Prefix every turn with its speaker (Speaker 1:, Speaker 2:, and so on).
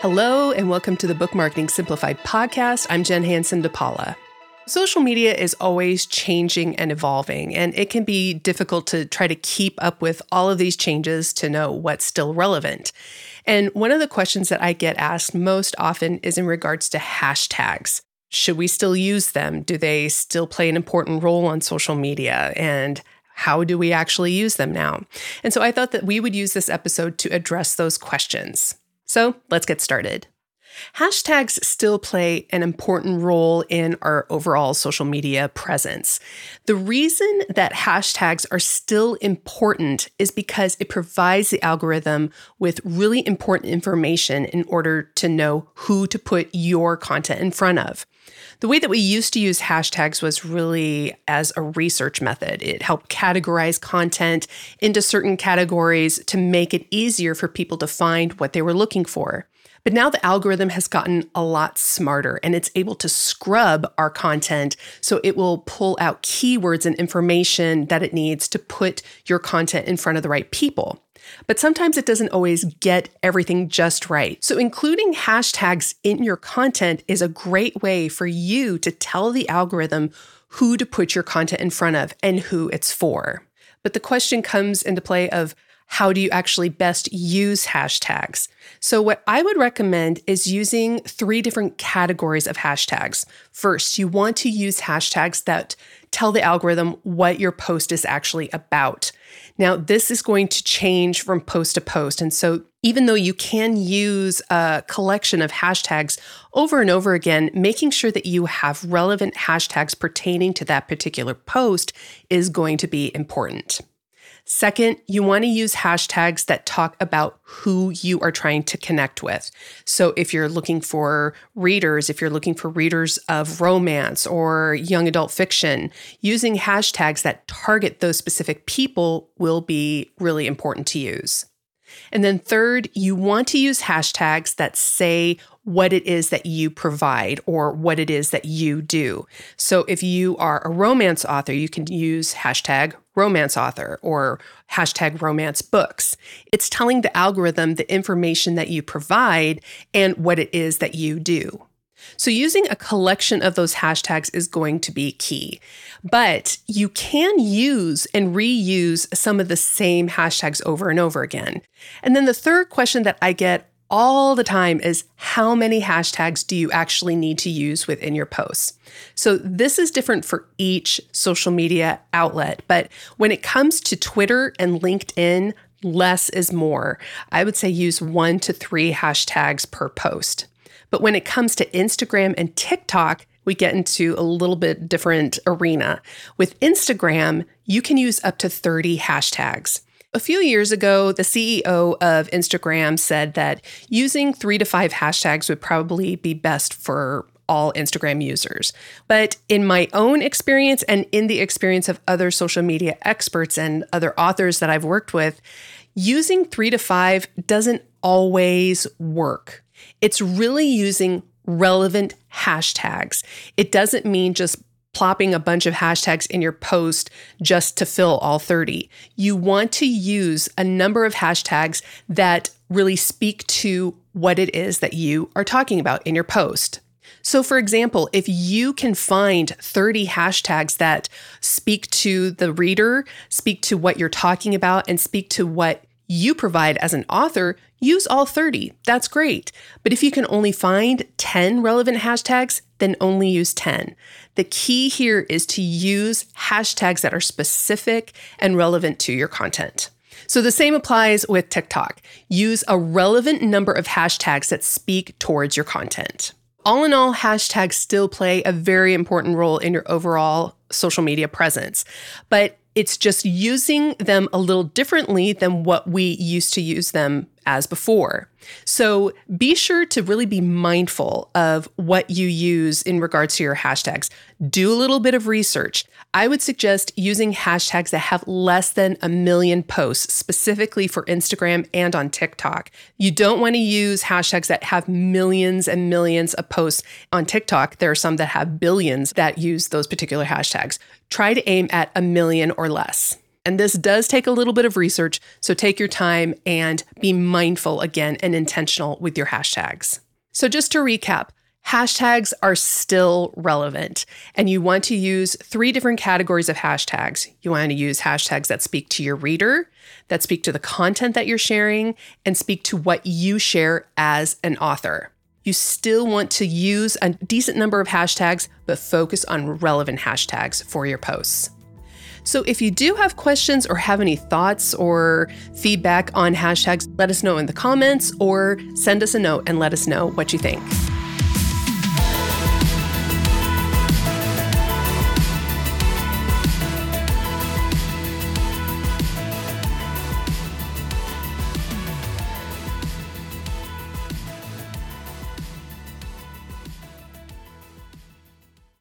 Speaker 1: Hello, and welcome to the Book Marketing Simplified podcast. I'm Jenn Hanson DePaula. Social media is always changing and evolving, and it can be difficult to try to keep up with all of these changes to know what's still relevant. And one of the questions that I get asked most often is in regards to hashtags. Should we still use them? Do they still play an important role on social media? And how do we actually use them now? And so I thought that we would use this episode to address those questions. So let's get started. Hashtags still play an important role in our overall social media presence. The reason that hashtags are still important is because it provides the algorithm with really important information in order to know who to put your content in front of. The way that we used to use hashtags was really as a research method. It helped categorize content into certain categories to make it easier for people to find what they were looking for. But now the algorithm has gotten a lot smarter and it's able to scrub our content so it will pull out keywords and information that it needs to put your content in front of the right people. But sometimes it doesn't always get everything just right. So, including hashtags in your content is a great way for you to tell the algorithm who to put your content in front of and who it's for. But the question comes into play of how do you actually best use hashtags? So, what I would recommend is using three different categories of hashtags. First, you want to use hashtags that tell the algorithm what your post is actually about. Now, this is going to change from post to post. And so, even though you can use a collection of hashtags over and over again, making sure that you have relevant hashtags pertaining to that particular post is going to be important. Second, you want to use hashtags that talk about who you are trying to connect with. So, if you're looking for readers, if you're looking for readers of romance or young adult fiction, using hashtags that target those specific people will be really important to use. And then, third, you want to use hashtags that say what it is that you provide or what it is that you do. So, if you are a romance author, you can use hashtag romance author or hashtag romance books. It's telling the algorithm the information that you provide and what it is that you do. So, using a collection of those hashtags is going to be key. But you can use and reuse some of the same hashtags over and over again. And then the third question that I get all the time is how many hashtags do you actually need to use within your posts? So, this is different for each social media outlet. But when it comes to Twitter and LinkedIn, less is more. I would say use one to three hashtags per post. But when it comes to Instagram and TikTok, we get into a little bit different arena. With Instagram, you can use up to 30 hashtags. A few years ago, the CEO of Instagram said that using three to five hashtags would probably be best for all Instagram users. But in my own experience and in the experience of other social media experts and other authors that I've worked with, using three to five doesn't always work. It's really using relevant hashtags. It doesn't mean just plopping a bunch of hashtags in your post just to fill all 30. You want to use a number of hashtags that really speak to what it is that you are talking about in your post. So, for example, if you can find 30 hashtags that speak to the reader, speak to what you're talking about, and speak to what you provide as an author, use all 30. That's great. But if you can only find 10 relevant hashtags, then only use 10. The key here is to use hashtags that are specific and relevant to your content. So the same applies with TikTok. Use a relevant number of hashtags that speak towards your content. All in all, hashtags still play a very important role in your overall social media presence. But it's just using them a little differently than what we used to use them as before. So be sure to really be mindful of what you use in regards to your hashtags. Do a little bit of research. I would suggest using hashtags that have less than a million posts, specifically for Instagram and on TikTok. You don't want to use hashtags that have millions and millions of posts on TikTok. There are some that have billions that use those particular hashtags. Try to aim at a million or less. And this does take a little bit of research, so take your time and be mindful again and intentional with your hashtags. So, just to recap, hashtags are still relevant, and you want to use three different categories of hashtags. You want to use hashtags that speak to your reader, that speak to the content that you're sharing, and speak to what you share as an author you still want to use a decent number of hashtags, but focus on relevant hashtags for your posts. So if you do have questions or have any thoughts or feedback on hashtags, let us know in the comments or send us a note and let us know what you think.